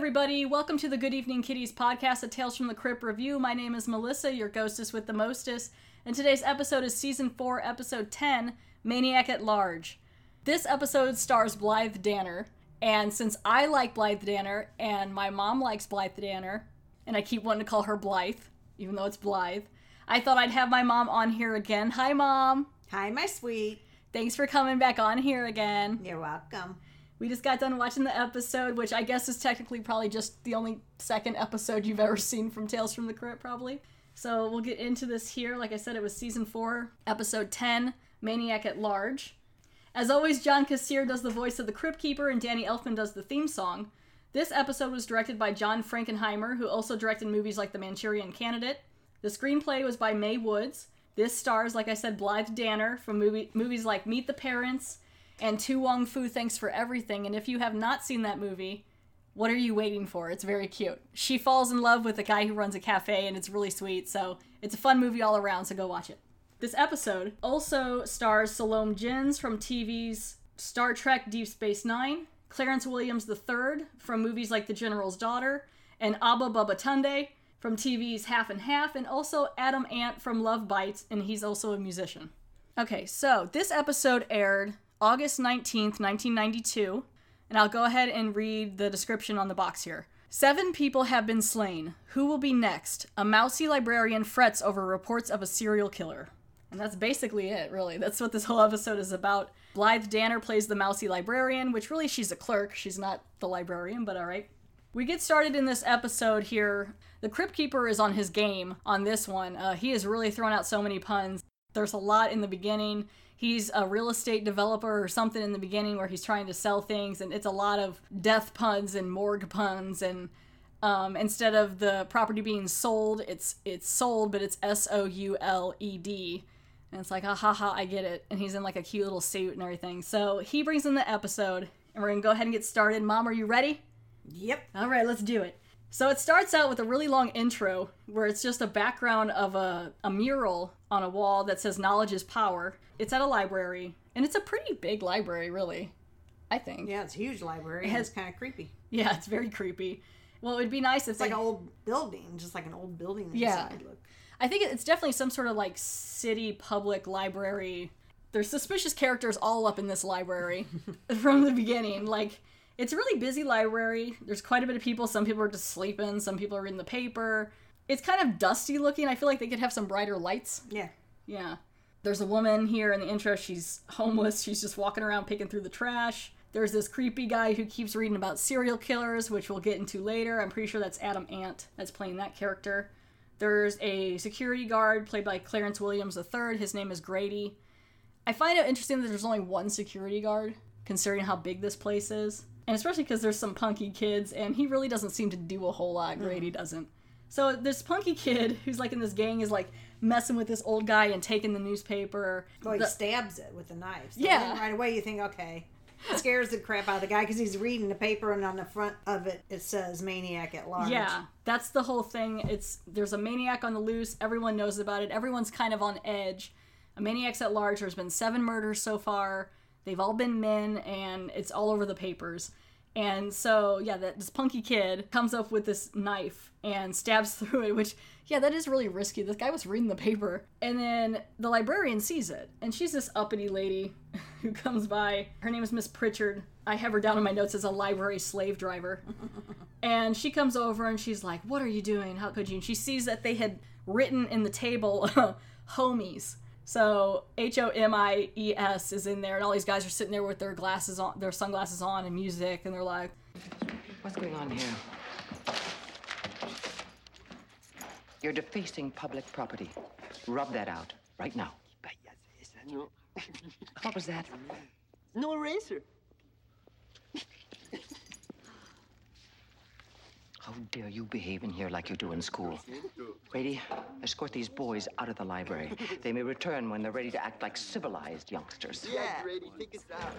Everybody, welcome to the Good Evening Kiddies podcast, a Tales from the Crypt review. My name is Melissa, your ghostess with the mostest, and today's episode is season 4, episode 10 Maniac at Large. This episode stars Blythe Danner, and since I like Blythe Danner and my mom likes Blythe Danner, and I keep wanting to call her Blythe, even though it's Blythe, I thought I'd have my mom on here again. Hi, mom. Hi, my sweet. Thanks for coming back on here again. You're welcome. We just got done watching the episode, which I guess is technically probably just the only second episode you've ever seen from Tales from the Crypt, probably. So we'll get into this here. Like I said, it was season four, episode 10, Maniac at Large. As always, John Kassir does the voice of the Crypt Keeper, and Danny Elfman does the theme song. This episode was directed by John Frankenheimer, who also directed movies like The Manchurian Candidate. The screenplay was by Mae Woods. This stars, like I said, Blythe Danner from movie, movies like Meet the Parents and To Wong Foo Thanks for Everything. And if you have not seen that movie, what are you waiting for? It's very cute. She falls in love with a guy who runs a cafe, and it's really sweet. So it's a fun movie all around, so go watch it. This episode also stars Salome Jens from TV's Star Trek Deep Space Nine, Clarence Williams III from movies like The General's Daughter, and Obba Babatunde from TV's Half and Half, and also Adam Ant from Love Bites, and he's also a musician. Okay, so this episode aired August 19th, 1992, and I'll go ahead and read the description on the box here. Seven people have been slain. Who will be next? A mousy librarian frets over reports of a serial killer. And that's basically it, really. That's what this whole episode is about. Blythe Danner plays the mousy librarian, which really she's a clerk. She's not the librarian, but alright. We get started in this episode here. The Crypt Keeper is on his game on this one. Uh, he has really thrown out so many puns. There's a lot in the beginning. He's a real estate developer or something in the beginning where he's trying to sell things, and it's a lot of death puns and morgue puns. And um, instead of the property being sold, it's it's sold, but it's S O U L E D. And it's like, ah, ha, ha, I get it. And he's in like a cute little suit and everything. So he brings in the episode, and we're gonna go ahead and get started. Mom, are you ready? Yep. All right, let's do it. So it starts out with a really long intro where it's just a background of a, a mural on a wall that says knowledge is power. It's at a library, and it's a pretty big library, really. I think. Yeah, it's a huge library. It has- kind of creepy. Yeah, it's very creepy. Well, it would be nice if It's like an old building, just like an old building Yeah. Look. I think it's definitely some sort of like city public library. There's suspicious characters all up in this library from the beginning. Like, it's a really busy library. There's quite a bit of people. Some people are just sleeping, some people are reading the paper. It's kind of dusty looking. I feel like they could have some brighter lights. Yeah. Yeah. There's a woman here in the intro. She's homeless. She's just walking around picking through the trash. There's this creepy guy who keeps reading about serial killers, which we'll get into later. I'm pretty sure that's Adam Ant that's playing that character. There's a security guard played by Clarence Williams III. His name is Grady. I find it interesting that there's only one security guard, considering how big this place is. And especially because there's some punky kids, and he really doesn't seem to do a whole lot. Mm-hmm. Grady doesn't. So this punky kid who's like in this gang is like messing with this old guy and taking the newspaper. Well, he The- stabs it with a knife. So Yeah. Right away, you think, okay. It scares the crap out of the guy because he's reading the paper, and on the front of it, it says "Maniac at Large." Yeah, that's the whole thing. It's there's a maniac on the loose. Everyone knows about it. Everyone's kind of on edge. A maniac's at large. There's been seven murders so far. They've all been men, and it's all over the papers. And so, yeah, that this punky kid comes up with this knife and stabs through it, which, yeah, that is really risky. This guy was reading the paper. And then the librarian sees it, and she's this uppity lady who comes by. Her name is Miss Pritchard. I have her down in my notes as a library slave driver. And she comes over and she's like, What are you doing? How could you? And she sees that they had written in the table homies. So H O M I E S is in there, and all these guys are sitting there with their glasses on, their sunglasses on, and music, and they're like, What's going on here? You're defacing public property. Rub that out right now. What was that? no eraser. How dare you behave in here like you do in school? Grady, escort these boys out of the library. They may return when they're ready to act like civilized youngsters. Yeah, Grady, take us out.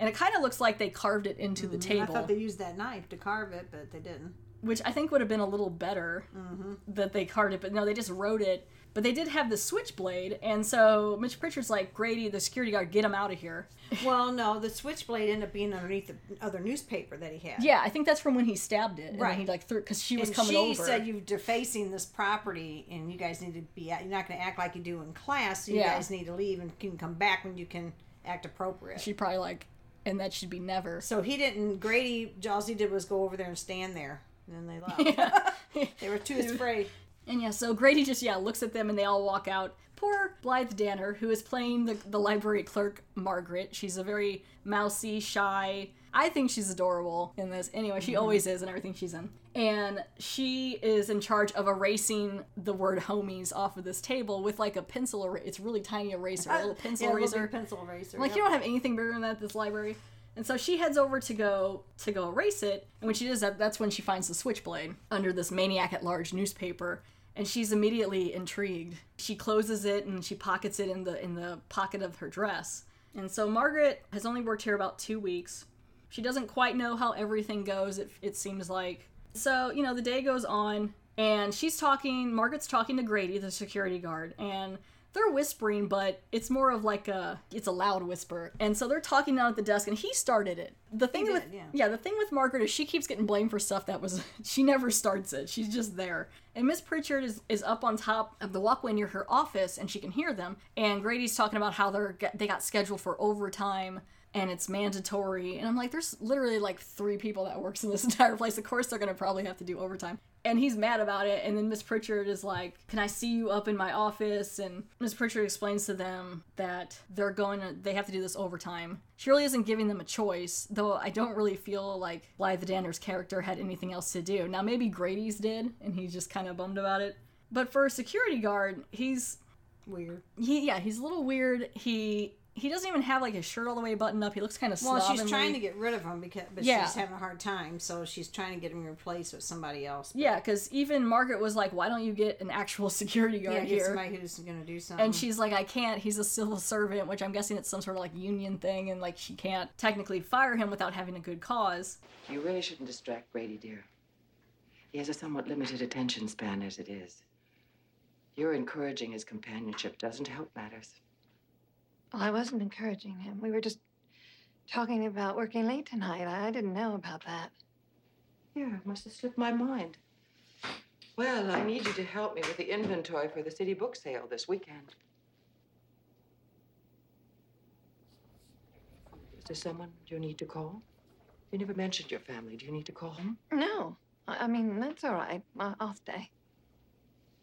and it kind of looks like they carved it into the table. I table. thought they used that knife to carve it, but they didn't. which I think would have been a little better mm-hmm. that they carved it, but no, they just wrote it. But they did have the switchblade, and so Miss Pritchard's like, Grady, the security guard, get him out of here. Well, no, the switchblade ended up being underneath the other newspaper that he had. Yeah, I think that's from when he stabbed it. And Right. he like threw because she was and coming she over. said you're defacing this property, and you guys need to be. You're not going to act like you do in class. So you Yeah. guys need to leave and can come back when you can act appropriate. she probably like, and that should be never. so he didn't. Grady, all he did was go over there and stand there, and then they left. they were too afraid. And yeah, so Grady just yeah looks at them and they all walk out. Poor Blythe Danner, who is playing the the library clerk Margaret. She's a very mousy, shy. I think she's adorable in this. Anyway, she mhm. always is in everything she's in. And she is in charge of erasing the word homies off of this table with like a pencil eraser. It's really tiny eraser, a uh, little pencil yeah, eraser. pencil eraser. Like yep. you don't have anything bigger than that at this library. And so she heads over to go to go erase it. And when she does that, that's when she finds the switchblade under this maniac at large newspaper. And she's immediately intrigued. She closes it and she pockets it in the in the pocket of her dress. And so Margaret has only worked here about two weeks. She doesn't quite know how everything goes, it, it seems like. So, you know, the day goes on, and she's talking, Margaret's talking to Grady, the security guard, and they're whispering, but it's more of like a, it's a loud whisper. And so they're talking down at the desk, and he started it. The thing did, with, yeah. the thing with Margaret is she keeps getting blamed for stuff that was, she never starts it. She's just there. And Miss Pritchard is, is up on top of the walkway near her office, and she can hear them. And Grady's talking about how they're, they got scheduled for overtime and it's mandatory. And I'm like, there's literally like three people that works in this entire place. Of course, they're gonna probably have to do overtime. And he's mad about it. And then Miss Pritchard is like, "Can I see you up in my office?" And Miss Pritchard explains to them that they're going to, they have to do this overtime. She really isn't giving them a choice, though. I don't really feel like Blythe Danner's character had anything else to do. Now maybe Grady's did, and he's just kind of bummed about it. But for a security guard, he's weird. he yeah he's a little weird. He he doesn't even have like his shirt all the way buttoned up. He looks kind of Well, slovenly. she's trying to get rid of him because, but Yeah. she's having a hard time. So she's trying to get him replaced with somebody else. Yeah, because even Margaret was like, "Why don't you get an actual security guard yeah, here?" somebody who's going to do something. And she's like, "I can't. He's a civil servant," which I'm guessing it's some sort of like union thing, and like she can't technically fire him without having a good cause. You really shouldn't distract Grady, dear. He has a somewhat limited attention span as it is. Your encouraging his companionship doesn't help matters. Well, I wasn't encouraging him. We were just talking about working late tonight. I didn't know about that. Yeah, it must have slipped my mind. Well, I need you to help me with the inventory for the city book sale this weekend. Is there someone you need to call? You never mentioned your family. Do you need to call them? No, I I mean that's all right. I'll stay.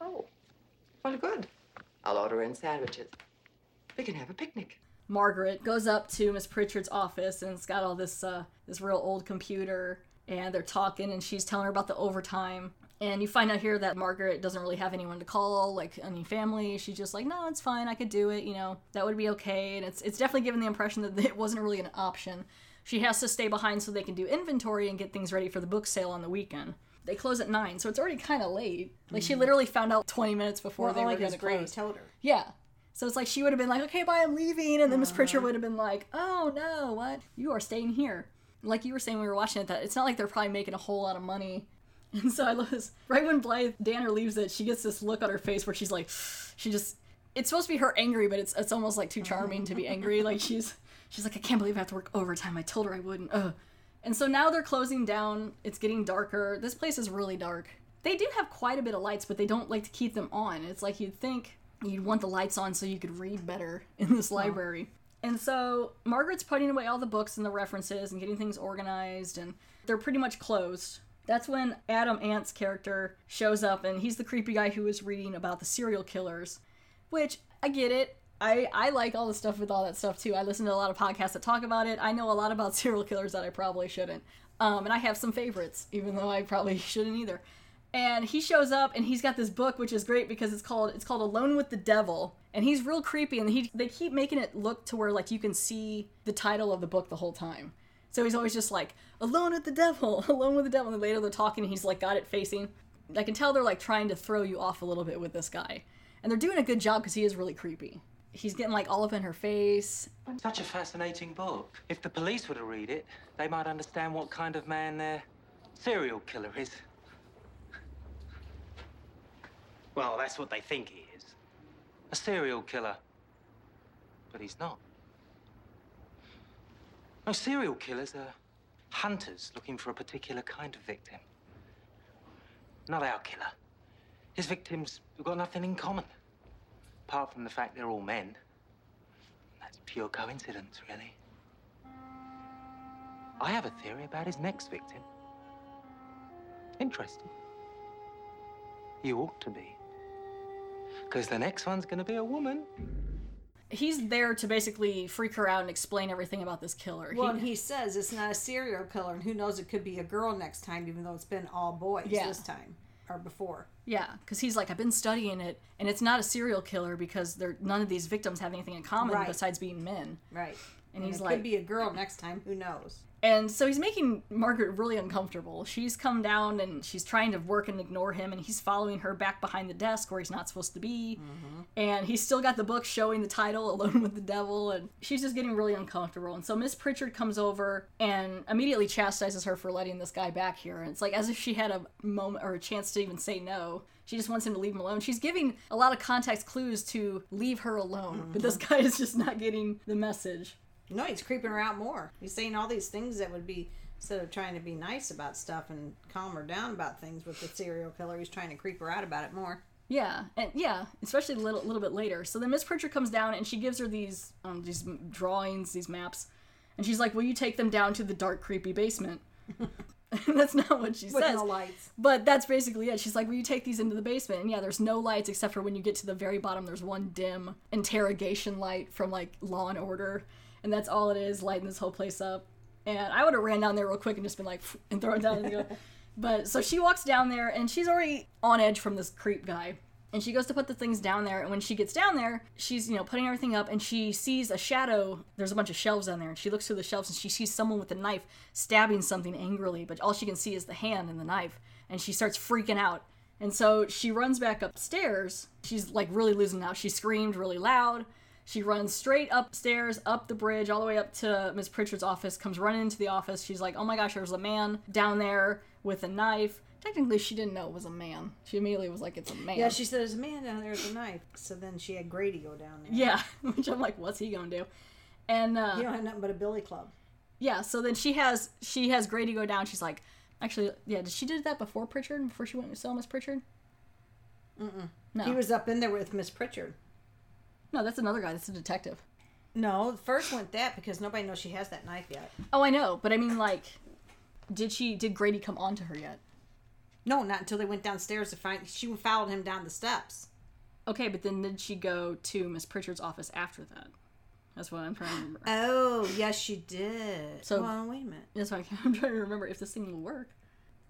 Oh, well, good. I'll order in sandwiches. We can have a picnic. Margaret goes up to Miss Pritchard's office, and it's got all this uh, this real old computer, and they're talking, and she's telling her about the overtime. And you find out here that Margaret doesn't really have anyone to call, like any family. She's just like, no, it's fine. I could do it. You know, that would be okay. And it's it's definitely given the impression that it wasn't really an option. She has to stay behind so they can do inventory and get things ready for the book sale on the weekend. They close at nine, so it's already kind of late. Like she literally found out twenty minutes before well, they were going to close. told her. Yeah. So it's like she would have been like, okay, bye, I'm leaving. And then Miss Pritchard uh-huh. would have been like, oh, no, what? You are staying here. Like you were saying when we were watching it, that it's not like they're probably making a whole lot of money. And so I love this. Right when Blythe Danner leaves it, she gets this look on her face where she's like, she just, it's supposed to be her angry, but it's it's almost like too charming to be uh-huh. angry. Like she's, she's like, I can't believe I have to work overtime. I told her I wouldn't. Ugh. And so now they're closing down. It's getting darker. This place is really dark. They do have quite a bit of lights, but they don't like to keep them on. It's like you'd think you'd want the lights on so you could read better in this library. And so Margaret's putting away all the books and the references and getting things organized, and they're pretty much closed. That's when Adam Ant's character shows up, and he's the creepy guy who was reading about the serial killers. Which I get it. I, I like all the stuff with all that stuff too. I listen to a lot of podcasts that talk about it. I know a lot about serial killers that I probably shouldn't. Um, and I have some favorites, even though I probably shouldn't either. And he shows up and he's got this book which is great because it's called it's called Alone with the Devil. And he's real creepy and he they keep making it look to where like you can see the title of the book the whole time. So he's always just like, Alone with the Devil, Alone with the Devil. And later they're talking and he's like got it facing. I can tell they're like trying to throw you off a little bit with this guy. And they're doing a good job because he is really creepy. He's getting like all up in her face. Such a fascinating book. If the police were to read it, they might understand what kind of man their serial killer is. Well, that's what they think he is. A serial killer. But he's not. No, serial killers are hunters looking for a particular kind of victim. Not our killer. His victims have got nothing in common. Apart from the fact they're all men. That's pure coincidence, really. I have a theory about his next victim. Interesting. You ought to be. Because the next one's going to be a woman. He's there to basically freak her out and explain everything about this killer. Well, He- and he says it's not a serial killer, and who knows, it could be a girl next time, even though it's been all boys Yeah. this time or before. Yeah, because he's like, I've been studying it, and it's not a serial killer because they're, none of these victims have anything in common Right. besides being men. Right. And, And he's it like, could be a girl next time. Who knows? and so he's making Margaret really uncomfortable. She's come down and she's trying to work and ignore him, and he's following her back behind the desk where he's not supposed to be. Mm-hmm. And he's still got the book showing the title, Alone with the Devil, and she's just getting really uncomfortable. And so Miss Pritchard comes over and immediately chastises her for letting this guy back here. And it's like as if she had a moment or a chance to even say no. She just wants him to leave him alone. She's giving a lot of context clues to leave her alone, but this guy is just not getting the message. No, he's creeping her out more. He's saying all these things that would be instead of trying to be nice about stuff and calm her down about things with the serial killer. He's trying to creep her out about it more. Yeah, and yeah, especially a little, little bit later. So then Miss Pritchard comes down and she gives her these um, these drawings, these maps, and she's like, "Will you take them down to the dark, creepy basement?" that's not what she With says. no lights. But that's basically it. She's like, "Will you take these into the basement?" And yeah, there's no lights except for when you get to the very bottom. There's one dim interrogation light from like Law and Order, and that's all it is, lighting this whole place up. And I would have ran down there real quick and just been like, and throw it down and go. But so she walks down there and she's already on edge from this creep guy. And she goes to put the things down there. And when she gets down there, she's, you know, putting everything up and she sees a shadow. There's a bunch of shelves down there. And she looks through the shelves and she sees someone with a knife stabbing something angrily. But all she can see is the hand and the knife. And she starts freaking out. And so she runs back upstairs. She's like really losing out. She screamed really loud. She runs straight upstairs, up the bridge, all the way up to Miss Pritchard's office, comes running into the office. She's like, oh my gosh, there's a man down there with a knife. Technically, she didn't know it was a man. She immediately was like, it's a man. Yeah, she said, "There's a man down there with a knife." So then she had Grady go down there. Yeah, which I'm like, what's he gonna do? And uh, He don't have nothing but a billy club. yeah, so then she has she has Grady go down. She's like, actually, yeah, did she did that before Pritchard? Before she went to sell Miss Pritchard? Mm-mm. No, He was up in there with Miss Pritchard. no, that's another guy. That's a detective. No, first went that because nobody knows she has that knife yet. Oh, I know, but I mean, like, did she? Did Grady come on to her yet? No, not until they went downstairs to find. She followed him down the steps. Okay, but then did she go to Miss Pritchard's office after that? That's what I'm trying to remember. Oh, yes, she did. So- well, wait a minute. That's why I'm trying to remember if this thing will work.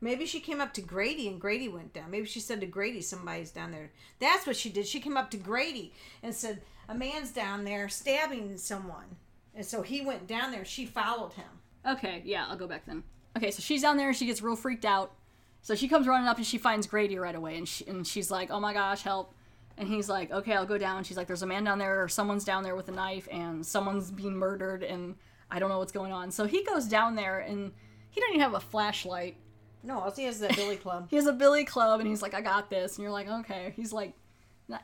Maybe she came up to Grady and Grady went down. Maybe she said to Grady, somebody's down there. That's what she did. She came up to Grady and said, a man's down there stabbing someone. And so he went down there. She followed him. Okay, yeah, I'll go back then. Okay, so she's down there and she gets real freaked out. So she comes running up and she finds Grady right away and she, and she's like, "Oh my gosh, help!" And he's like, "Okay, I'll go down." She's like, "There's a man down there or someone's down there with a knife and someone's being murdered and I don't know what's going on." So he goes down there and he doesn't even have a flashlight. No, all he has is that billy club. He has a billy club and he's like, "I got this." And you're like, "Okay." He's like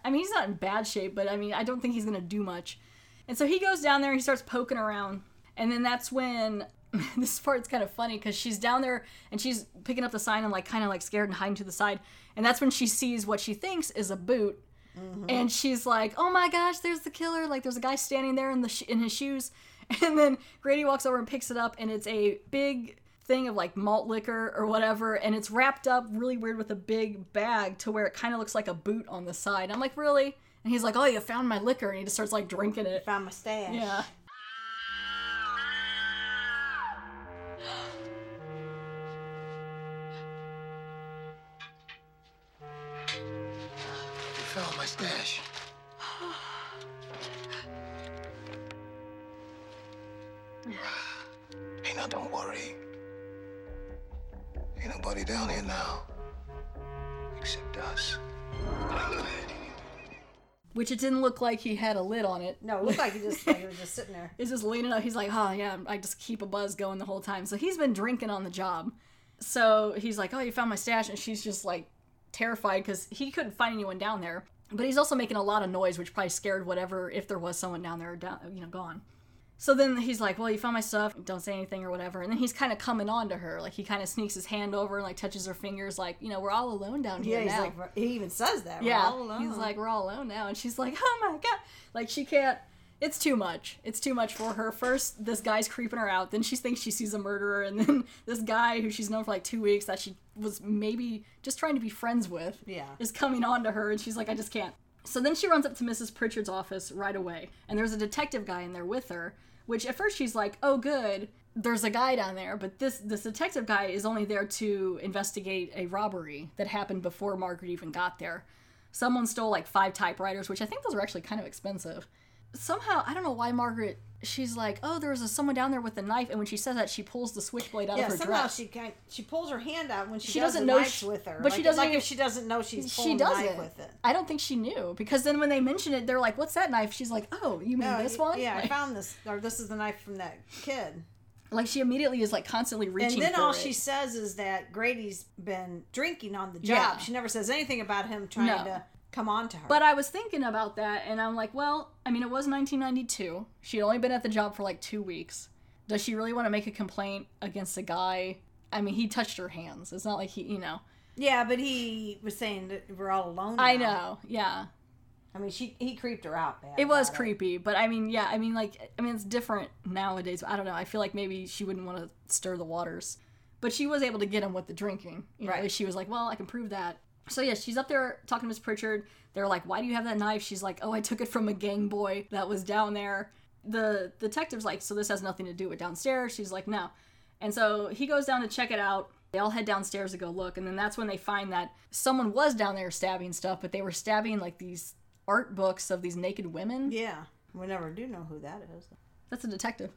I mean, he's not in bad shape, but I mean, I don't think he's going to do much. And so he goes down there, and he starts poking around. And then that's when this part's kind of funny because she's down there and she's picking up the sign and like kind of like scared and hiding to the side. And that's when she sees what she thinks is a boot. Mm-hmm. And she's like, "Oh my gosh, there's the killer! Like, there's a guy standing there in the sh- in his shoes." And then Grady walks over and picks it up, and it's a big thing of like malt liquor or whatever, and it's wrapped up really weird with a big bag to where it kind of looks like a boot on the side. I'm like, "Really?" And he's like, "Oh, you found my liquor," and he just starts like drinking it. Found my stash. Yeah. Found my stash. hey, now don't worry. Ain't nobody down here now. Except us. Which it didn't look like he had a lid on it. No, it looked like he just like he was just sitting there. He's just leaning up. He's like, oh, yeah, I just keep a buzz going the whole time. So he's been drinking on the job. So he's like, oh, you found my stash. And she's just like terrified because he couldn't find anyone down there. But he's also making a lot of noise, which probably scared whatever if there was someone down there, down, you know, gone. So then he's like, "Well, you found my stuff. Don't say anything or whatever." And then he's kind of coming on to her, like he kind of sneaks his hand over and like touches her fingers, like you know, we're all alone down here Yeah, he's now. like, he even says that. We're yeah, all alone. he's like, "We're all alone now," and she's like, "Oh my god!" Like she can't. It's too much. It's too much for her. First, this guy's creeping her out. Then she thinks she sees a murderer, and then this guy who she's known for like two weeks that she was maybe just trying to be friends with, Yeah. is coming on to her, and she's like, "I just can't." So then she runs up to Mrs. Pritchard's office right away, and there's a detective guy in there with her. Which at first she's like, "Oh, good." There's a guy down there, but this this detective guy is only there to investigate a robbery that happened before Margaret even got there. Someone stole like five typewriters, which I think those are actually kind of expensive. Somehow, I don't know why Margaret. She's like, "Oh, there was a, someone down there with a knife," and when she says that, she pulls the switchblade out yeah, of her somehow dress. she kind she pulls her hand out when she, She does doesn't know she- with her. but she doesn't like even- if she doesn't know she's she doesn't. with it. I don't think she knew because then when they mention it, they're like, "What's that knife?" She's like, "Oh, you mean No, this one?" Yeah, I found this, or this is the knife from that kid. like she immediately is like constantly reaching. And then all it. she says is that Grady's been drinking on the job. Yeah. She never says anything about him trying No. to come on to her. But I was thinking about that, and I'm like, well, I mean, it was 1992. She'd only been at the job for like two weeks. Does she really want to make a complaint against a guy? I mean, he touched her hands. It's not like he, you know. yeah, but he was saying that we're all alone. I know, yeah. I mean, she he creeped her out bad. It was creepy, but I mean, yeah, I mean, like, I mean, it's different nowadays. I don't know. I feel like maybe she wouldn't want to stir the waters, but she was able to get him with the drinking. You know, Right. She was like, well, I can prove that. So yeah, she's up there talking to Miss Pritchard. They're like, why do you have that knife? She's like, oh, I took it from a gang boy that was down there. The detective's like, so this has nothing to do with downstairs. She's like, no. And so he goes down to check it out. They all head downstairs to go look, and then that's when they find that someone was down there stabbing stuff, but they were stabbing like these art books of these naked women. Yeah, we never do know who that is. That's a detective.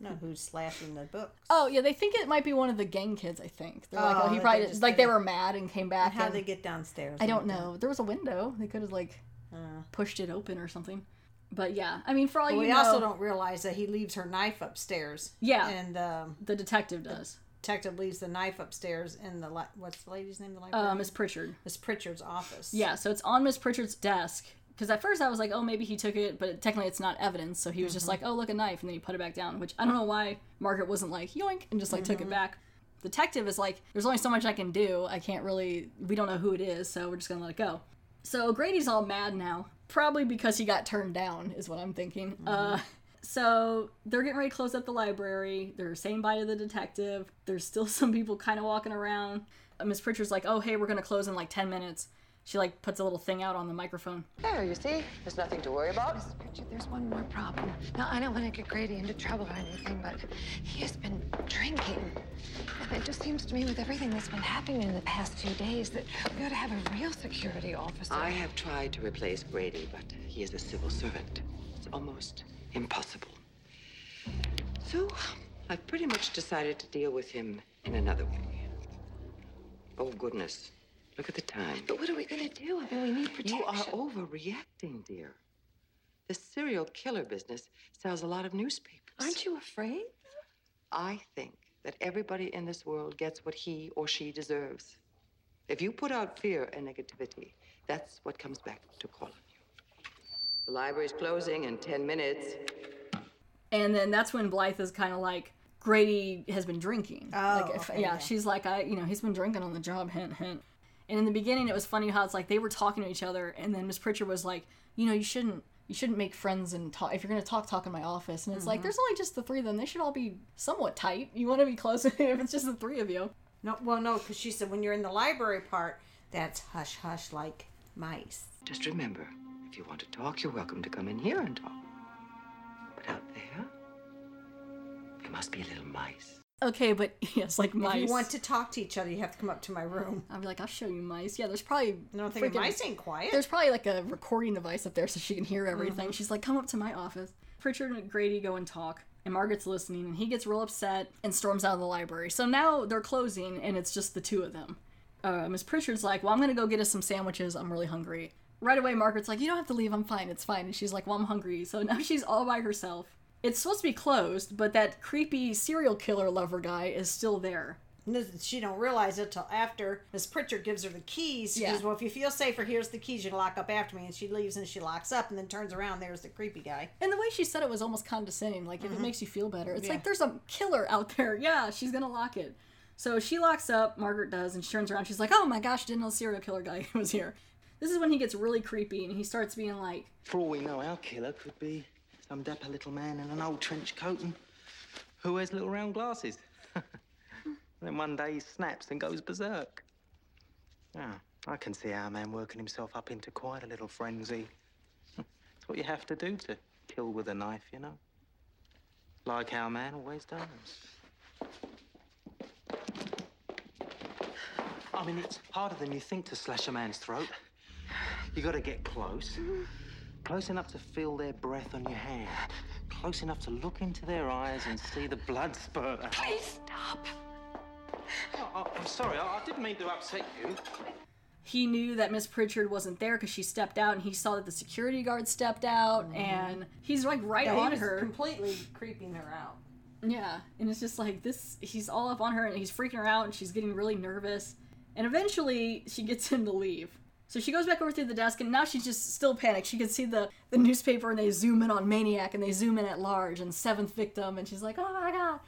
No, who's slashing the books? Oh yeah, they think it might be one of the gang kids. I think they're like, Oh, oh, he probably just like they were mad and came back. How and- they get downstairs? I don't know. There was a window. They could have like Uh. pushed it open or something. But yeah, I mean, for all But you we know, also don't realize that he leaves her knife upstairs. Yeah. and um, the detective does. detective leaves the knife upstairs in the li- what's the lady's name? The librarian. Uh, Miss Pritchard. Miss Pritchard's office. Yeah, so it's on Miss Pritchard's desk. Because at first I was like, oh, maybe he took it, but technically it's not evidence. So he was just Mm-hmm. like, oh, look, a knife, and then he put it back down. Which I don't know why Margaret wasn't like yoink and just like took Mm-hmm. it back. Detective is like, there's only so much I can do. I can't really. We don't know who it is, so we're just gonna let it go. So Grady's all mad now, probably because he got turned down, is what I'm thinking. Mm-hmm. Uh, so they're getting ready to close up the library. They're saying bye to the detective. There's still some people kind of walking around. Uh, Miss Pritchard's like, "Oh, hey, we're gonna close in like ten minutes." She like puts a little thing out on the microphone. There, you see? There's nothing to worry about. Mrs. Pritchard, there's one more problem. Now, I don't want to get Grady into trouble or anything, but he has been drinking. And it just seems to me, with everything that's been happening in the past few days, that we ought to have a real security officer. I have tried to replace Grady, but he is a civil servant. It's almost impossible. So, I've pretty much decided to deal with him in another way. Oh, goodness. Look at the time. But what are we going to do? I mean, we need protection. You are overreacting, dear. The serial killer business sells a lot of newspapers. Aren't you afraid? I think that everybody in this world gets what he or she deserves. If you put out fear and negativity, that's what comes back to call on you. The library's closing in 10 minutes. And then that's when Blythe is kind of like, Grady has been drinking. Oh, like, if, okay, yeah, yeah. she's like, I, you know, he's been drinking on the job. Hint, hint. And in the beginning, it was funny how it's like they were talking to each other, and then Miss Pritchard was like, you know, you shouldn't, you shouldn't make friends and talk. If you're gonna talk, talk in my office. And it's Mm-hmm. like, there's only just the three of them. They should all be somewhat tight. You want to be close if it's just the three of you. No, well, no, because she said when you're in the library part, that's hush hush like mice. Just remember, if you want to talk, you're welcome to come in here and talk. But out there, there must be a little mice. Okay, but yes, like mice. If you want to talk to each other, you have to come up to my room. I'll be like, I'll show you mice. Yeah, there's probably. I don't think mice ain't quiet. There's probably like a recording device up there so she can hear everything. Mm-hmm. She's like, come up to my office. Pritchard and Grady go and talk, and Margaret's listening, and he gets real upset and storms out of the library. So now they're closing, and it's just the two of them. Uh, Miss Pritchard's like, well, I'm gonna go get us some sandwiches. I'm really hungry. Right away, Margaret's like, you don't have to leave. I'm fine. It's fine. And she's like, well, I'm hungry. So now she's all by herself. It's supposed to be closed, but that creepy serial killer lover guy is still there. She don't realize it till after Miss Pritchard gives her the keys. She Yeah. goes, "Well, if you feel safer, here's the keys. You can lock up after me." And she leaves and she locks up and then turns around. There's the creepy guy. And the way she said it was almost condescending. Like, if it mm-hmm. makes you feel better, it's Yeah. like there's a killer out there. Yeah, she's gonna lock it. So she locks up. Margaret does, and she turns around. She's like, "Oh my gosh, didn't know the serial killer guy was here." This is when he gets really creepy, and he starts being like, For all we know, our killer could be some dapper little man in an old trench coat and who wears little round glasses. then one day he snaps and goes berserk. Yeah, I can see our man working himself up into quite a little frenzy. It's what you have to do to kill with a knife, you know. Like our man always does. I mean, it's harder than you think to slash a man's throat. You gotta get close. Close enough to feel their breath on your hand. Close enough to look into their eyes and see the blood spurt out. Please stop. Oh, I'm sorry, I, I didn't mean to upset you. he knew that Miss Pritchard wasn't there because she stepped out, and he saw that the security guard stepped out, mm-hmm. and he's like right Yeah, he on was her. completely creeping her out. Yeah, and it's just like this. He's all up on her, and he's freaking her out, and she's getting really nervous. And eventually, she gets him to leave. So she goes back over to the desk, and now she's just still panicked. She can see the the newspaper, and they zoom in on Maniac, and they zoom in at large, and seventh victim, and she's like, "Oh my god!"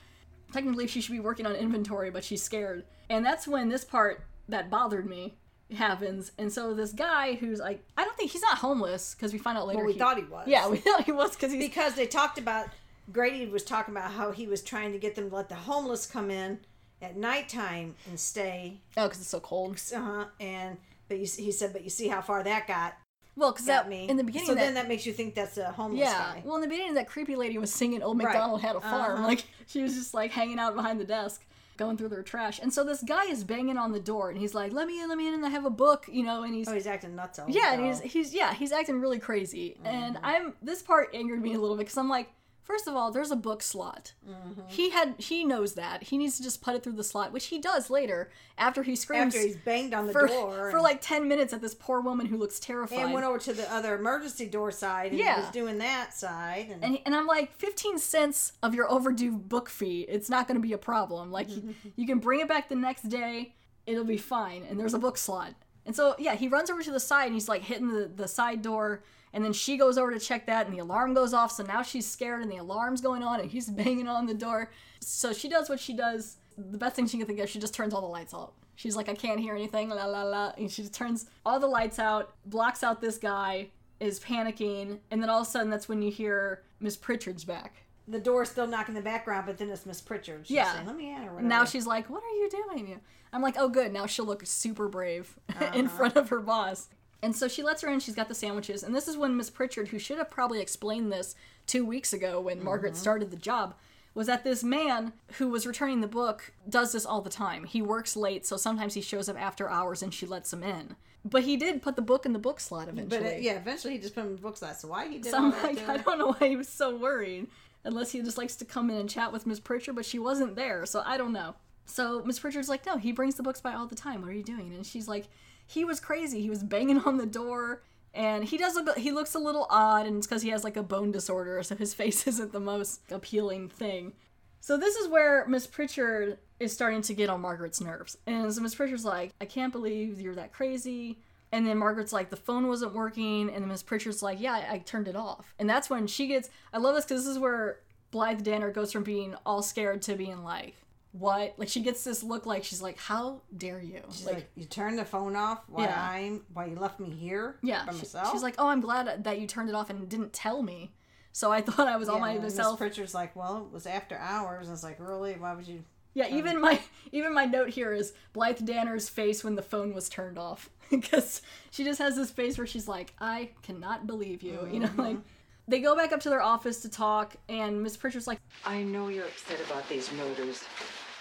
Technically, she should be working on inventory, but she's scared. And that's when this part that bothered me happens. And so this guy who's like, I don't think he's not homeless because we find out later. Well, we thought he was. Yeah, we thought he was because he's because they talked about Grady was talking about how he was trying to get them to let the homeless come in at nighttime and stay. oh, because it's so cold. Uh-huh. And but you, he said, but you see how far that got Well, because that me in the beginning, So that, then that makes you think that's a homeless Yeah. guy. Well, in the beginning, that creepy lady was singing "Old Right. Had a Farm." Uh-huh. Like she was just like hanging out behind the desk, going through their trash. And so this guy is banging on the door, and he's like, "Let me in, let me in, and I have a book," you know. And he's Oh, he's acting nuts. yeah, and he's he's yeah, he's acting really crazy. And Mm-hmm. I'm this part angered me a little bit because I'm like, first of all, there's a book slot. Mm-hmm. He had he knows that he needs to just put it through the slot, which he does later after he screams after he's banged on the for, door for like ten minutes at this poor woman who looks terrified. and went over to the other emergency door side and Yeah. was doing that side and, and, and I'm like, 15 cents of your overdue book fee, it's not going to be a problem. Like, you, you can bring it back the next day, it'll be fine. And there's a book slot. And so, yeah, he runs over to the side and he's like hitting the, the side door. And then she goes over to check that and the alarm goes off. So now she's scared and the alarm's going on and he's banging on the door. So she does what she does. The best thing she can think of, she just turns all the lights out. She's like, I can't hear anything, la la la. And she just turns all the lights out, blocks out this guy, is panicking, and then all of a sudden that's when you hear Miss Pritchard's back. the door's still knocking in the background but then it's miss pritchard she's Yeah. saying let me in or whatever now she's like, What are you doing? I'm like, Oh, good. Now she'll look super brave in uh-huh. front of her boss. And so she lets her in. She's got the sandwiches. And this is when Miss Pritchard, who should have probably explained this two weeks ago when Margaret started the job, was that this man who was returning the book does this all the time. He works late, so sometimes he shows up after hours and she lets him in. But he did put the book in the book slot eventually. but uh, yeah eventually he just put him in the book slot so why he did So that like, I don't know why he was so worried. Unless he just likes to come in and chat with Miss Pritchard, but she wasn't there, so I don't know. So Miss Pritchard's like, no, he brings the books by all the time. What are you doing? And she's like, he was crazy. He was banging on the door, and he does look. He looks a little odd, and it's because he has like a bone disorder, so his face isn't the most appealing thing. So this is where Miss Pritchard is starting to get on Margaret's nerves. And so Miss Pritchard's like, I can't believe you're that crazy. And then Margaret's like, the phone wasn't working. And then Miss Pritchard's like, yeah, I, I turned it off. And that's when she gets, I love this because this is where Blythe Danner goes from being all scared to being like, what? Like she gets this look like she's like, how dare you? She's like, you turned the phone off while Yeah. I'm while you left me here yeah. by she- myself. she's like, oh, I'm glad that you turned it off and didn't tell me. So I thought I was all yeah, by and Miss myself. Pritchard's like, well, it was after hours. And it's like, really? Why would you? Yeah, even my even my note here is Blythe Danner's face when the phone was turned off because she just has this face where she's like, "I cannot believe you," you know, like. Mm-hmm. They go back up to their office to talk, and Miss Pritchard's like, I know you're upset about these murders,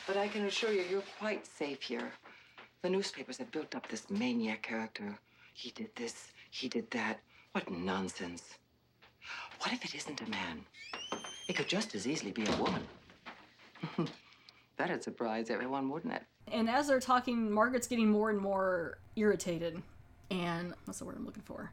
but I can assure you you're quite safe here. The newspapers have built up this maniac character. He did this, he did that. What nonsense. What if it isn't a man? It could just as easily be a woman. That'd surprise everyone, wouldn't it? and as they're talking, Margaret's getting more and more irritated, and what's the word I'm looking for?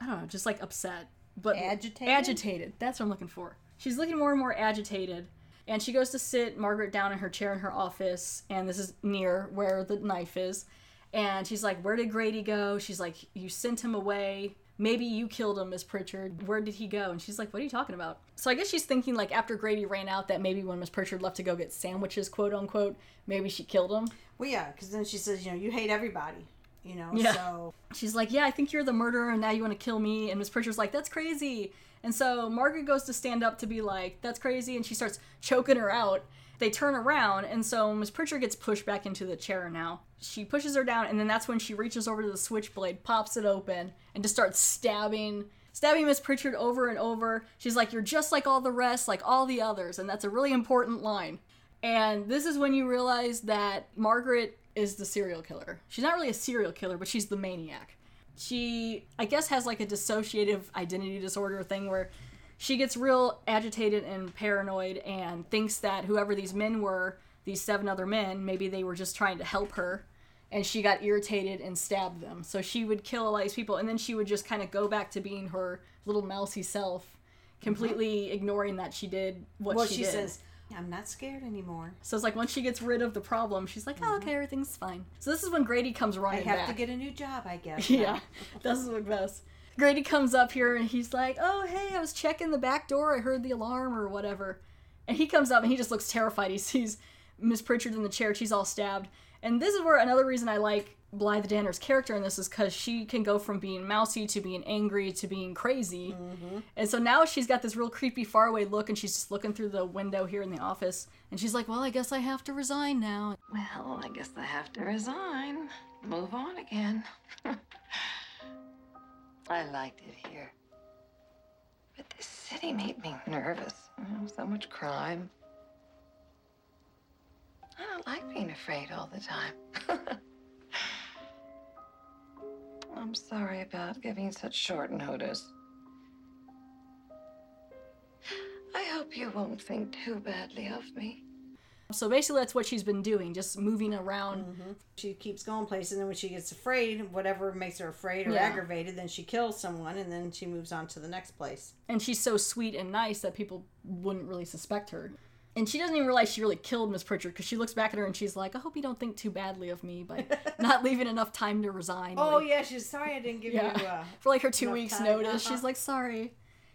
I don't know, just like upset, but Agitated? Agitated. That's what I'm looking for. She's looking more and more agitated, And she goes to sit Margaret down in her chair in her office, and this is near where the knife is. And she's like, Where did Grady go? She's like, You sent him away. Maybe you killed him, Miss Pritchard. Where did he go? And she's like, What are you talking about? So I guess she's thinking, like, after Grady ran out, that maybe when Miss Pritchard left to go get sandwiches, quote unquote, maybe she killed him. Well, yeah, because then she says, you know, you hate everybody. You know, Yeah. so She's like, Yeah, I think you're the murderer, and now you want to kill me. And Miss Pritchard's like, That's crazy. And so Margaret goes to stand up to be like, That's crazy. And she starts choking her out. They turn around, and so Miss Pritchard gets pushed back into the chair now. She pushes her down, and then that's when she reaches over to the switchblade, pops it open, and just starts stabbing. Stabbing Miss Pritchard over and over. She's like, You're just like all the rest, like all the others. And that's a really important line. And this is when you realize that Margaret is the serial killer. She's not really a serial killer, but she's the maniac. She, I guess, has like a dissociative identity disorder thing where she gets real agitated and paranoid and thinks that whoever these men were, these seven other men, maybe they were just trying to help her. And she got irritated and stabbed them. So she would kill a lot of these people, and then she would just kind of go back to being her little mousy self, completely ignoring that she did what well, she, she did. says, I'm not scared anymore. So it's like once she gets rid of the problem, she's like, oh, okay, everything's fine. So this is when Grady comes Mm-hmm. I have back. to get a new job, I guess. yeah, this is Macbeth. Grady comes up here and he's like, oh, hey, I was checking the back door. I heard the alarm or whatever. And he comes up and he just looks terrified. He sees Miss Pritchard in the chair. She's all stabbed. And this is where another reason I like Blythe Danner's character in this is because she can go from being mousy to being angry to being crazy. Mm-hmm. And so now she's got this real creepy faraway look and she's just looking through the window here in the office. And she's like, well, I guess I have to resign now. Well, I guess I have to resign. Move on again. I liked it here. But this city made me nervous. You know, so much crime. I don't like being afraid all the time. I'm sorry about giving such short notice. I hope you won't think too badly of me. So basically, that's what she's been doing, just moving around. Mm-hmm. She keeps going places, and then when she gets afraid, whatever makes her afraid or Yeah. aggravated, then she kills someone, and then she moves on to the next place. And she's so sweet and nice that people wouldn't really suspect her. And she doesn't even realize she really killed Miss Pritchard because she looks back at her and she's like, I hope you don't think too badly of me by not leaving enough time to resign. Oh Like, yeah, she's sorry I didn't give yeah. you. Uh, For like her two weeks' time, notice. uh-huh. She's like, sorry.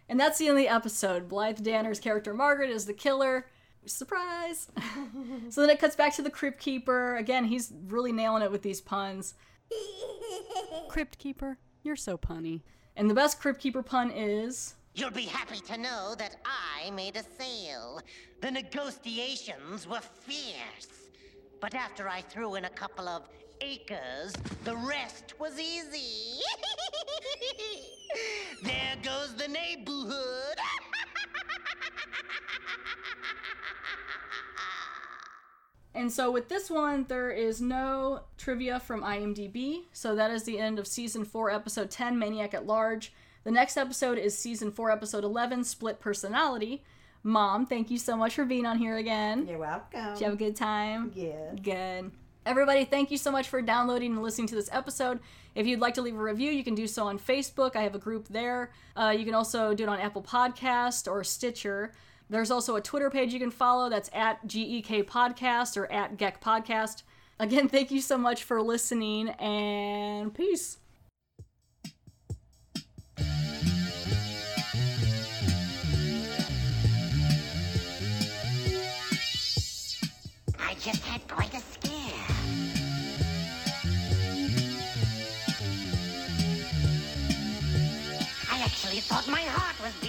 And that's the end of the episode. Blythe Danner's character Margaret is the killer. Surprise! so then it cuts back to the Crypt Keeper. Again, he's really nailing it with these puns. Crypt Keeper, you're so punny. And the best Crypt Keeper pun is. You'll be happy to know that I made a sale. The negotiations were fierce. But after I threw in a couple of acres, the rest was easy. there goes the neighborhood. And so with this one, there is no trivia from IMDb. So that is the end of season 4, episode 10, Maniac at Large. The next episode is season 4, episode 11, Split Personality. Mom, thank you so much for being on here again. You're welcome. Did you have a good time? Yeah. Good. Everybody, thank you so much for downloading and listening to this episode. If you'd like to leave a review, you can do so on Facebook. I have a group there. Uh, you can also do it on Apple Podcast or Stitcher. There's also a Twitter page you can follow. That's at GEK Podcast or at GEK Podcast. Again, thank you so much for listening and peace. Thought my heart was.